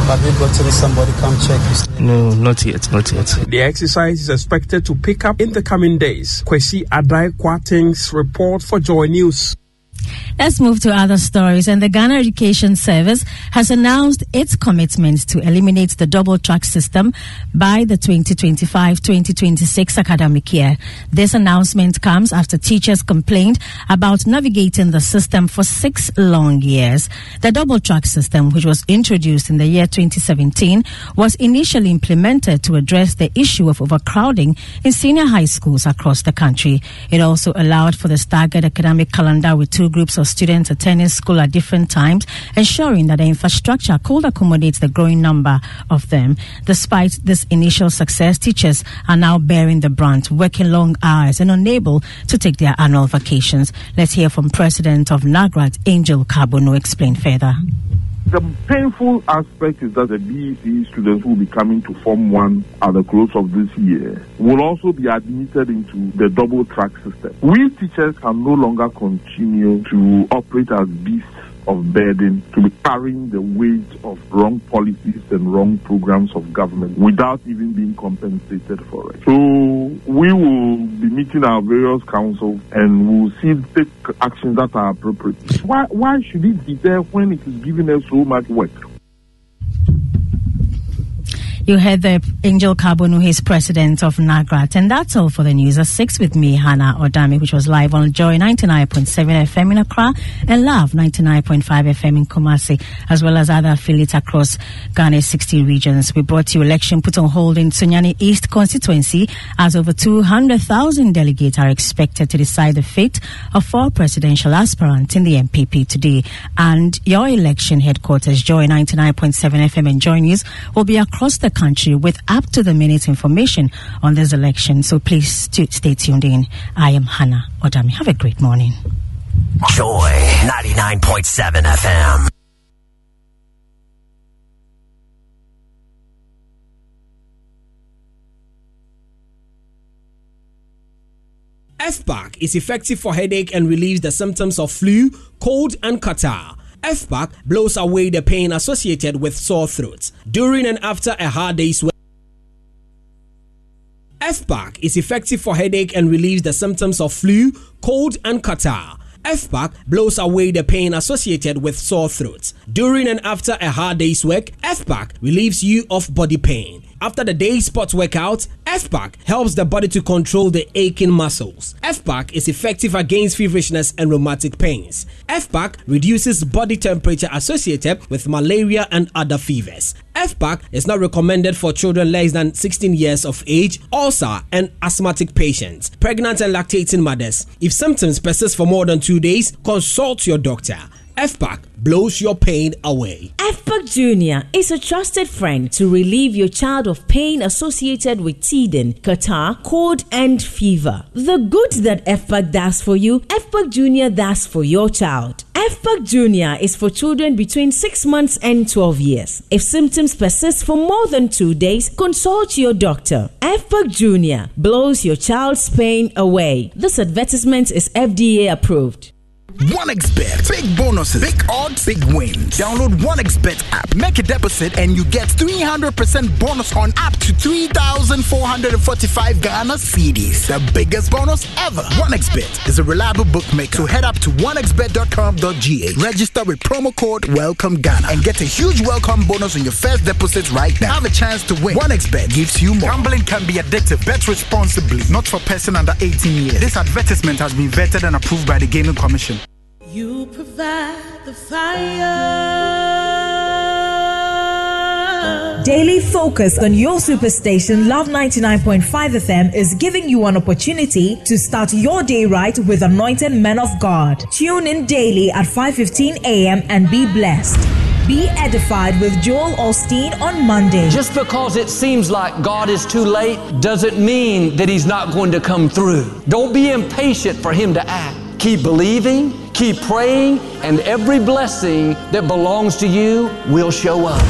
have you gotten somebody come check his name? No, not yet, not yet. The exercise is expected to pick up in the coming days. Kwesi Adai Kwating's report for Joy News. Let's move to other stories. And the Ghana Education Service has announced its commitment to eliminate the double track system by the 2025-2026 academic year. This announcement comes after teachers complained about navigating the system for six long years. The double track system, which was introduced in the year 2017, was initially implemented to address the issue of overcrowding in senior high schools across the country. It also allowed for the staggered academic calendar with two groups of students attending school at different times, ensuring that the infrastructure could accommodate the growing number of them. Despite this initial success, teachers are now bearing the brunt, working long hours and unable to take their annual vacations. Let's hear from President of NAGRAT, Angel Carbonu, explain further. The painful aspect is that the BEC students who will be coming to Form 1 at the close of this year will also be admitted into the double track system. We teachers can no longer continue to operate as beasts of burden to be carrying the weight of wrong policies and wrong programs of government without even being compensated for it. So we will be meeting our various councils and we'll see take actions that are appropriate. Why why should it be there when it is giving us so much work? You heard the Angel Carbonu, who is president of NAGRAT. And that's all for the news at 6 with me, Hannah Odami, which was live on Joy 99.7 FM in Accra and Love 99.5 FM in Kumasi, as well as other affiliates across Ghana's 60 regions. We brought you election put on hold in Sunyani East constituency as over 200,000 delegates are expected to decide the fate of four presidential aspirants in the NPP today. And your election headquarters, Joy 99.7 FM and Joy News, will be across the country with up to the minute information on this election. So please st- stay tuned in. I am Hannah Odami. Have a great morning. Joy 99.7 FM. Efpac is effective for headache and relieves the symptoms of flu, cold, and catarrh. Efpac blows away the pain associated with sore throats during and after a hard day's work. Efpac is effective for headache and relieves the symptoms of flu, cold, and catarrh. Efpac blows away the pain associated with sore throats. During and after a hard day's work, Efpac relieves you of body pain. After the day's sports workout, Efpac helps the body to control the aching muscles. Efpac is effective against feverishness and rheumatic pains. Efpac reduces body temperature associated with malaria and other fevers. Efpac is not recommended for children less than 16 years of age, ulcer, and asthmatic patients, pregnant and lactating mothers. If symptoms persist for more than two days, consult your doctor. Efpac blows your pain away. Efpac Junior is a trusted friend to relieve your child of pain associated with teething, catarrh, cold, and fever. The good that Efpac does for you, Efpac Junior does for your child. Efpac Junior is for children between 6 months and 12 years. If symptoms persist for more than 2 days, consult your doctor. Efpac Junior blows your child's pain away. This advertisement is FDA approved. OneXBet. Big bonuses, big odds, big wins. Download OneXBet app. Make a deposit and you get 300% bonus on up to 3,445 Ghana cedis. The biggest bonus ever. OneXBet is a reliable bookmaker. So head up to onexbet.com.gh. Register with promo code Welcome Ghana and get a huge welcome bonus on your first deposit right now. Have a chance to win. OneXBet gives you more. Gambling can be addictive. Bet responsibly. Not for person under 18 years. This advertisement has been vetted and approved by the Gaming Commission. You provide the fire. Daily focus on your superstation Love 99.5 FM is giving you an opportunity to start your day right with anointed men of God. Tune in daily at 5:15 a.m. and be blessed. Be edified with Joel Osteen on Monday. Just because it seems like God is too late doesn't mean that He's not going to come through. Don't be impatient for Him to act. Keep believing, keep praying, and every blessing that belongs to you will show up.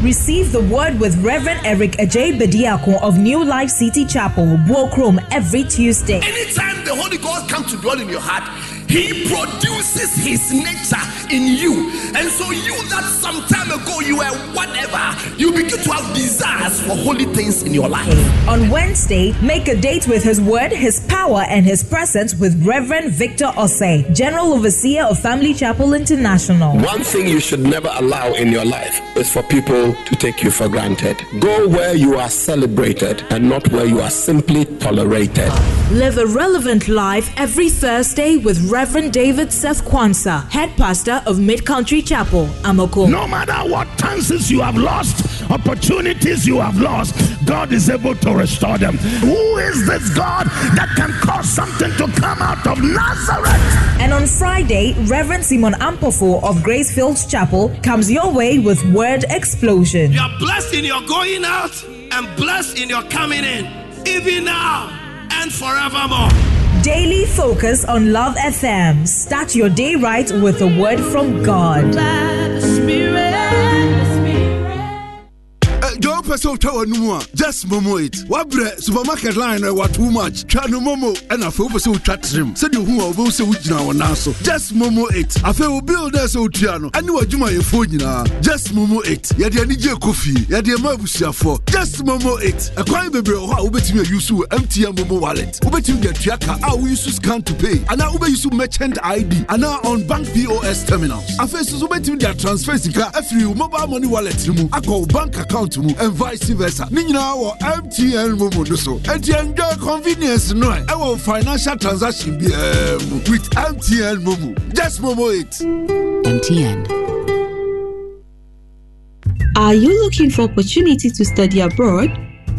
Receive the word with Reverend Eric Ajay Bediako of New Life City Chapel, Buokrom, every Tuesday. Anytime the Holy Ghost comes to dwell in your heart, He produces his nature in you. And so you that some time ago you were whatever, you begin to have desires for holy things in your life. On Wednesday, make a date with His Word, His power, and His presence with Reverend Victor Osei, General Overseer of Family Chapel International. One thing you should never allow in your life is for people to take you for granted. Go where you are celebrated and not where you are simply tolerated. Live a relevant life every Thursday with Reverend David Seth Kwanzaa, head pastor of Mid Country Chapel, Amoko. No matter what chances you have lost, opportunities you have lost, God is able to restore them. Who is this God that can cause something to come out of Nazareth? And on Friday, Reverend Simon Ampofo of Gracefield Chapel comes your way with Word Explosion. You are blessed in your going out and blessed in your coming in, even now and forevermore. Daily focus on Love FM. Start your day right with a word from God. Joe Peso Tower Numa, just momo it. Wabre, supermarket line, what too much. Chano momo, and a focus so chat him. Said you who are both so which now and also. Just momo it. I feel build us so tiano. And you are Juma your phone now. Just momo it. Yadia Nija coffee. Yadia Mabusia for. Just momo it. A crime baby, how bet me use MTN momo wallet. Ubet you get Tiaka, how we use scan to pay. And now Ube use merchant ID. And now on bank POS terminals. I face Ubet you their transfers in car. If you mobile money wallet, I call bank account mu and vice versa. Ne nyinaa wɔ mtn momo no so. Enti enjoy convenience no ɛ ɛwɔ financial transaction biara eh, mu. With mtn momo just momo it. Mtn Are you looking for opportunity to study abroad?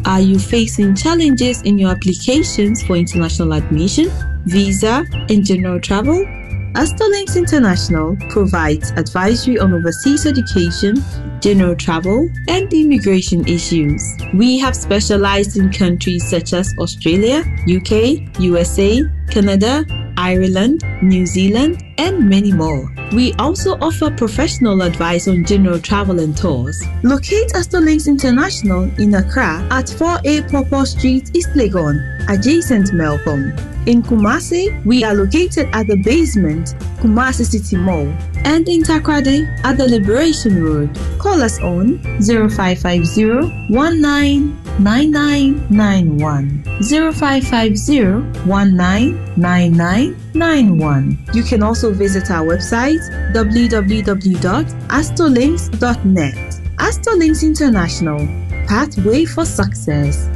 Are you facing challenges in your applications for international admission, visa, and general travel? Astrolinks International provides advisory on overseas education, general travel, and immigration issues. We have specialized in countries such as Australia, UK, USA, Canada, Ireland, New Zealand, and many more. We also offer professional advice on general travel and tours. Locate Astrolinks International in Accra at 4A Popper Street, East Legon, adjacent Melbourne. In Kumasi, we are located at the basement, Kumasi City Mall, and in Takoradi at the Liberation Road. Call us on 0550 199991. 0550 199991. You can also visit our website www.astrolinks.net. Astrolinks International, pathway for success.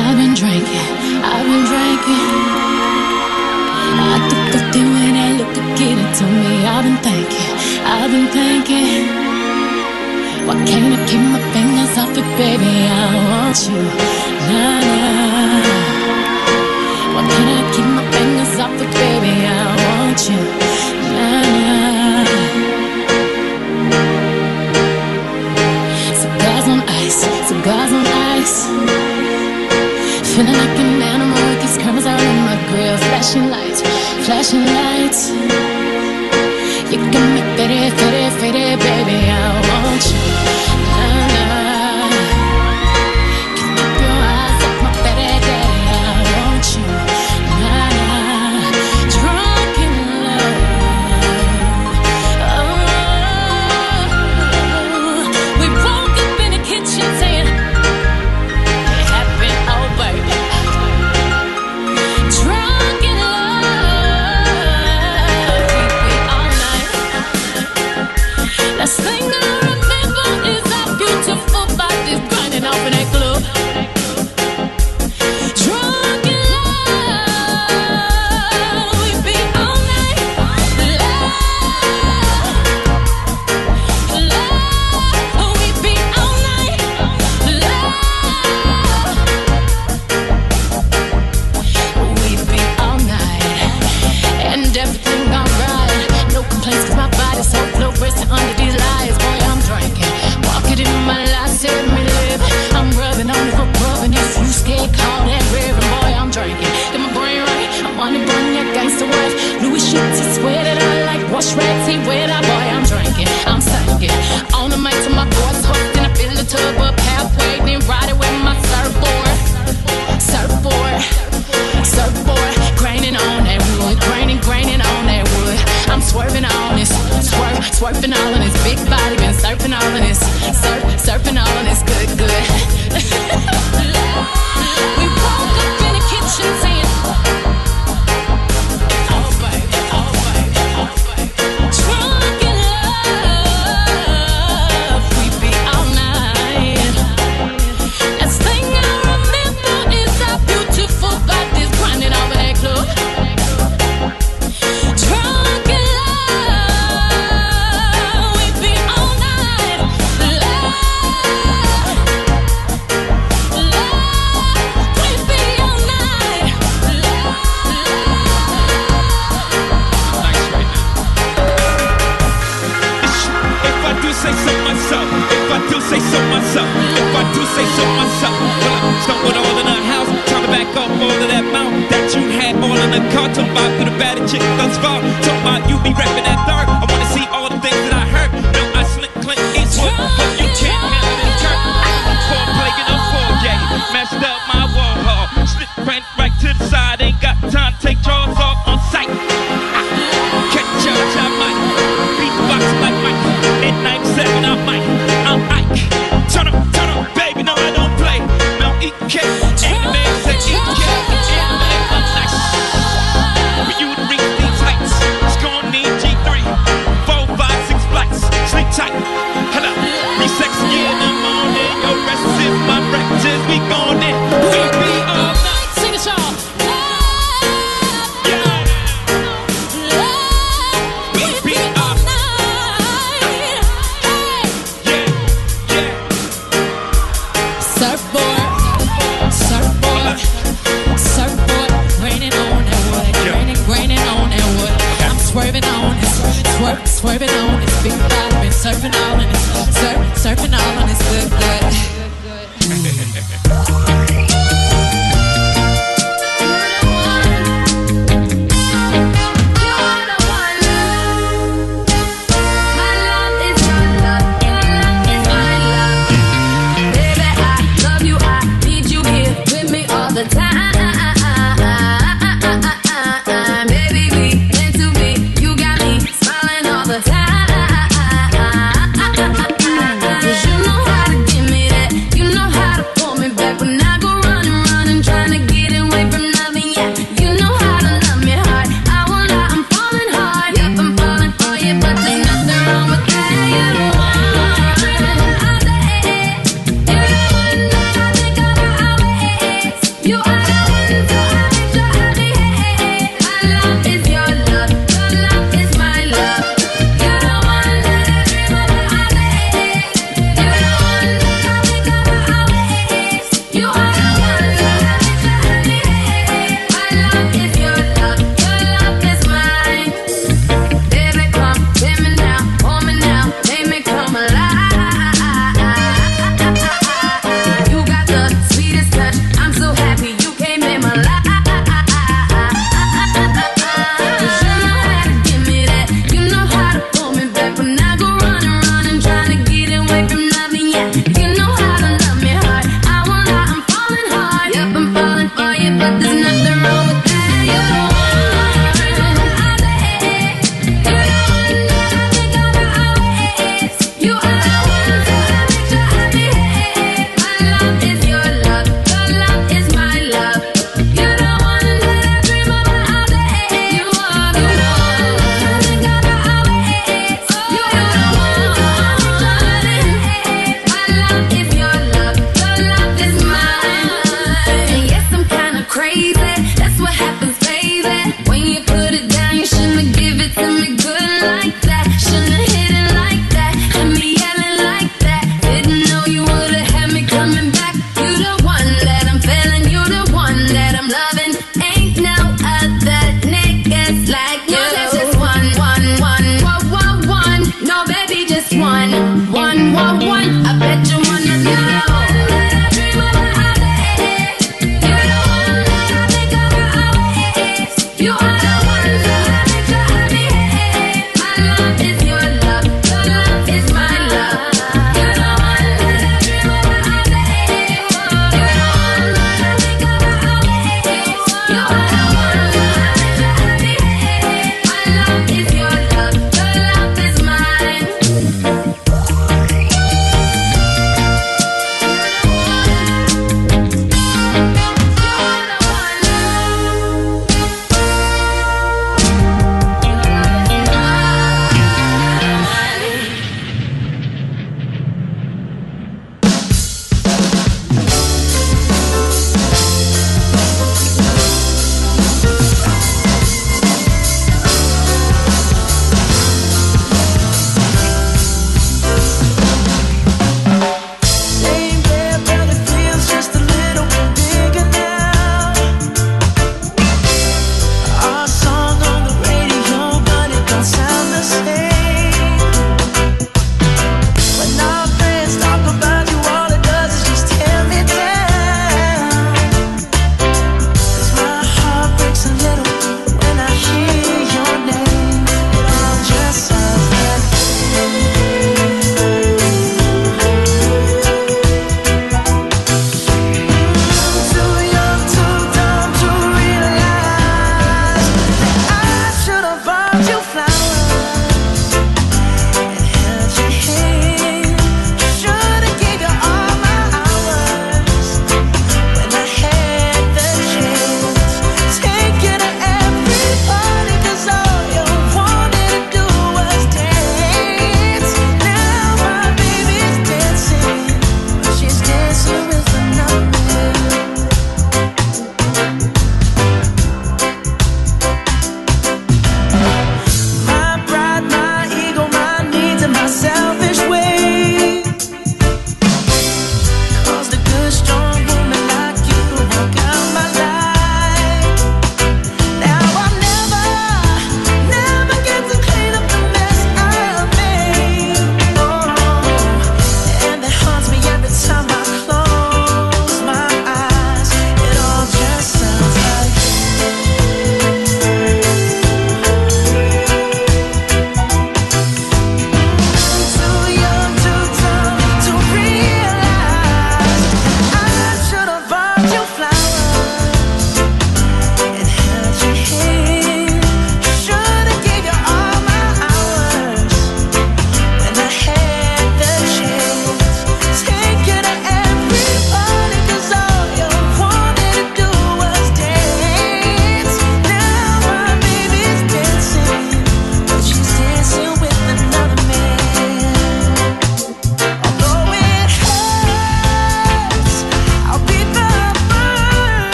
I've been drinking, I've been drinking. I took the thing when that look again it to me. I've been thinking, I've been thinking. Why can't I keep my fingers off it, baby? I want you, nah, nah. Why can't I keep my fingers off it, baby? I want you, nah, nah. Cigars on ice, cigars on ice. Feeling like an animal with these cameras out in my grill. Flashing lights, flashing lights. You got me that it, fit baby. I want you. I, I.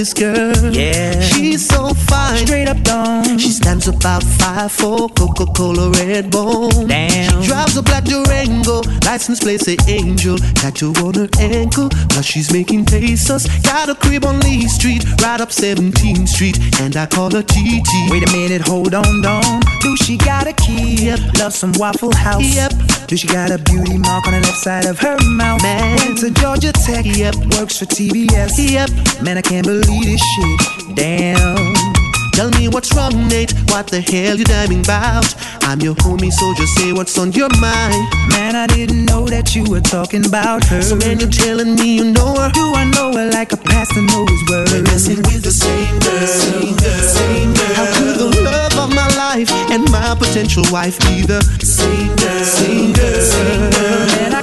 this girl. Yeah. She's so fine. Straight up, Don. She stands about five four, Coca Cola red bone. License plate say angel, tattoo on her ankle. Plus she's making pesos. Got a crib on Lee Street, right up 17th Street, and I call her TT. Wait a minute, hold on, Don. Do she got a key? Yep. Love some Waffle House? Yep. Do she got a beauty mark on the left side of her mouth? Man. Went to Georgia Tech. Yep. Works for TBS. Yep. Man, I can't believe this shit. Damn. Tell me what's wrong, Nate. What the hell you diving about? I'm your homie, so just say what's on your mind. Man, I didn't know that you were talking about her. So when you're telling me you know her, do I know her like a pastor knows his word? We're messing with the same girl, same girl, same girl. How could the love of my life and my potential wife be the same girl, same girl, same girl? Man, I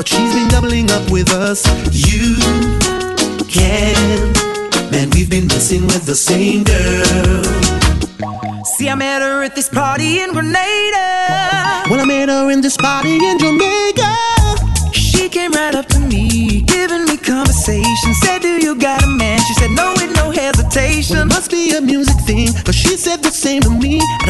but she's been doubling up with us. You can, man, we've been messing with the same girl. See, I met her at this party in Grenada. When I met her in this party in Jamaica, she came right up to me, giving me conversation. Said, Do you got a man? She said, No, with no hesitation. Well, must be a music thing, cause she said the same to me at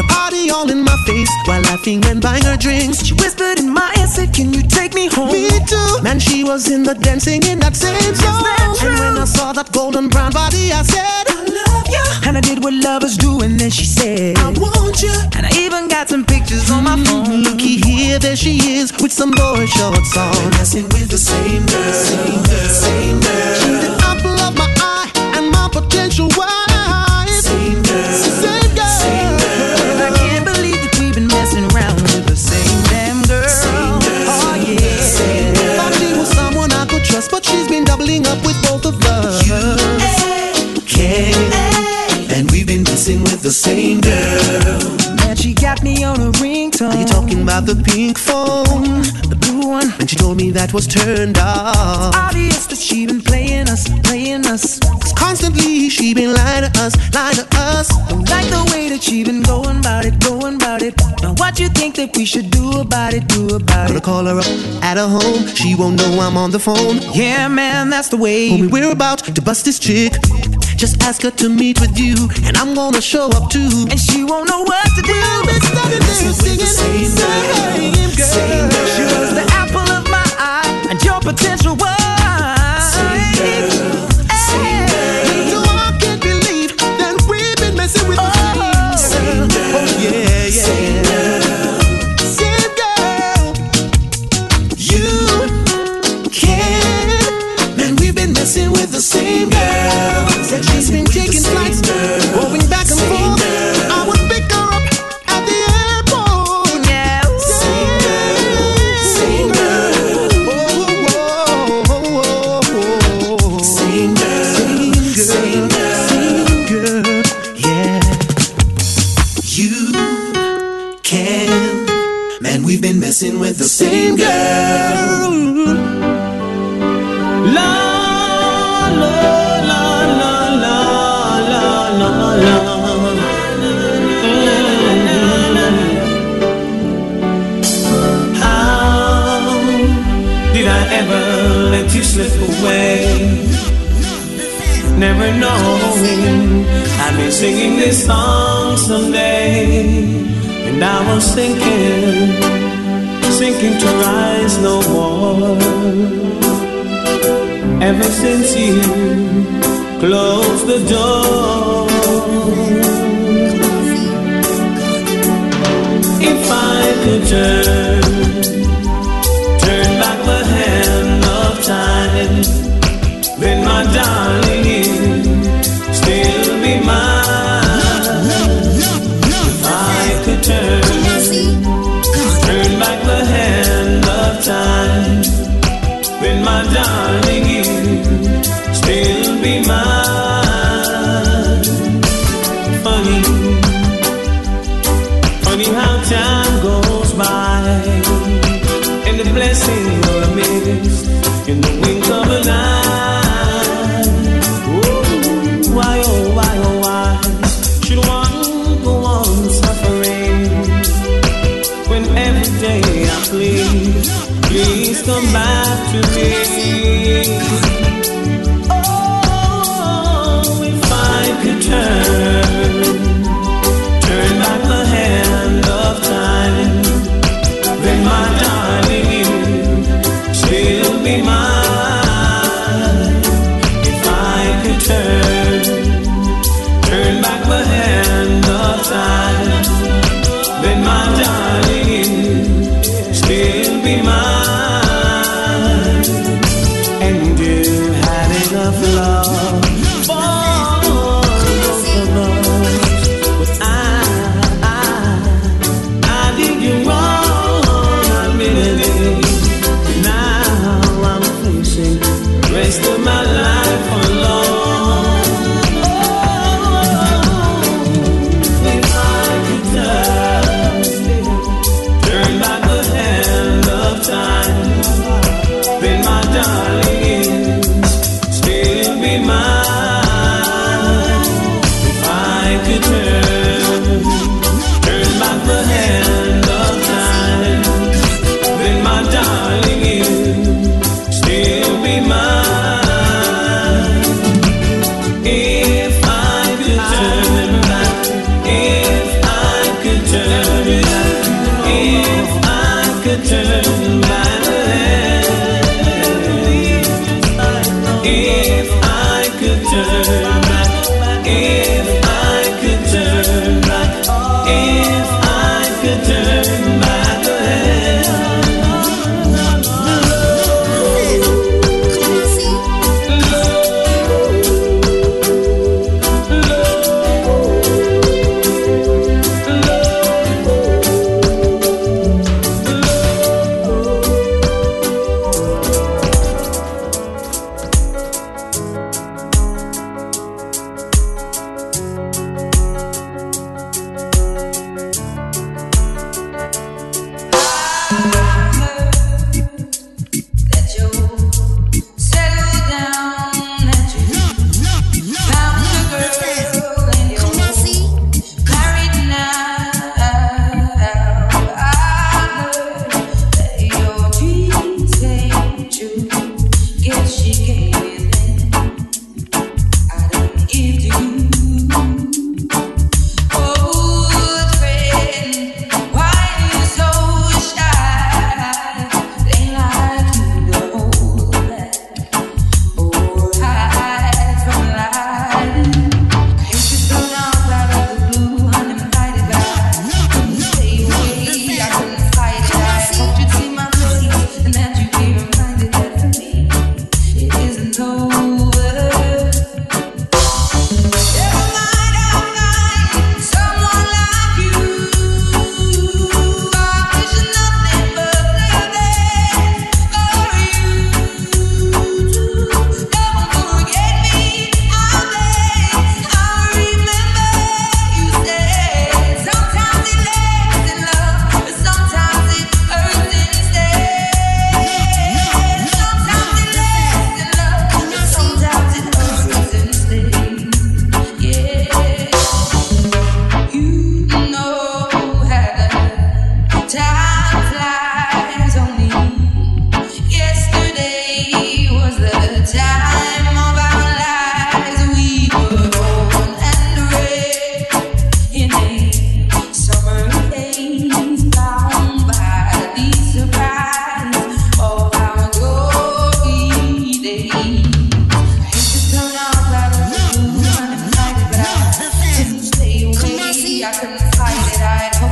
a party all in my face while laughing and buying her drinks. She whispered in my ear, said, Can you take me home? Me too. Man, she was in the dancing in that same song. And when I saw that golden brown body, I said, I love you. And I did what lovers do, and then she said, I want you. And I even got some pictures on my phone. Looky here, there she is with some boy shorts on. Messing with the same girl, same girl, same girl. She's the apple of my eye and my potential wife. of love. You came, and we've been messing with the same girl. She got me on a ringtone. Are you talking about the pink phone? The blue one. When she told me that was turned off. Obvious that she been playing us, playing us. Cause constantly she been lying to us, lying to us. Don't like the way that she been going about it, going about it. Now what you think that we should do about it, do about it. Gonna call her up at her home. She won't know I'm on the phone. Yeah, man, that's the way. Homie, we're about to bust this chick. Just ask her to meet with you, and I'm gonna show up too. And she won't know what to do. We'll be standing there singing, Same girl, same girl. She was the apple of my eye, and your potential was. Same girl, same girl. La la la la la la la. How did I ever let you slip away? Never knowing I'd be singing this song someday. And I was sinking, sinking to rise no more. Ever since you closed the door. If I could turn, turn back the hand of time, then my darling, side.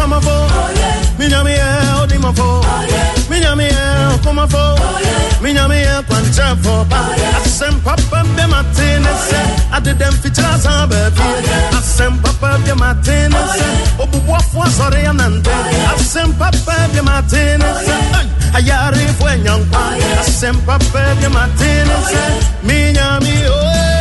tama fo mi nyame yɛ odi ma fo mi nyame yɛ kuma fo mi nyame yɛ kwankyɛ fo pa papa. bɛ oh, ma I did sɛ features fikyerɛ baby. baabi asɛm papa bɛ ma te ne sɛ obubuafo asɔre yɛ papa bɛ ma te ne sɛ ayarefo anyankwa asɛm papa bɛ ma te ne mi nyame.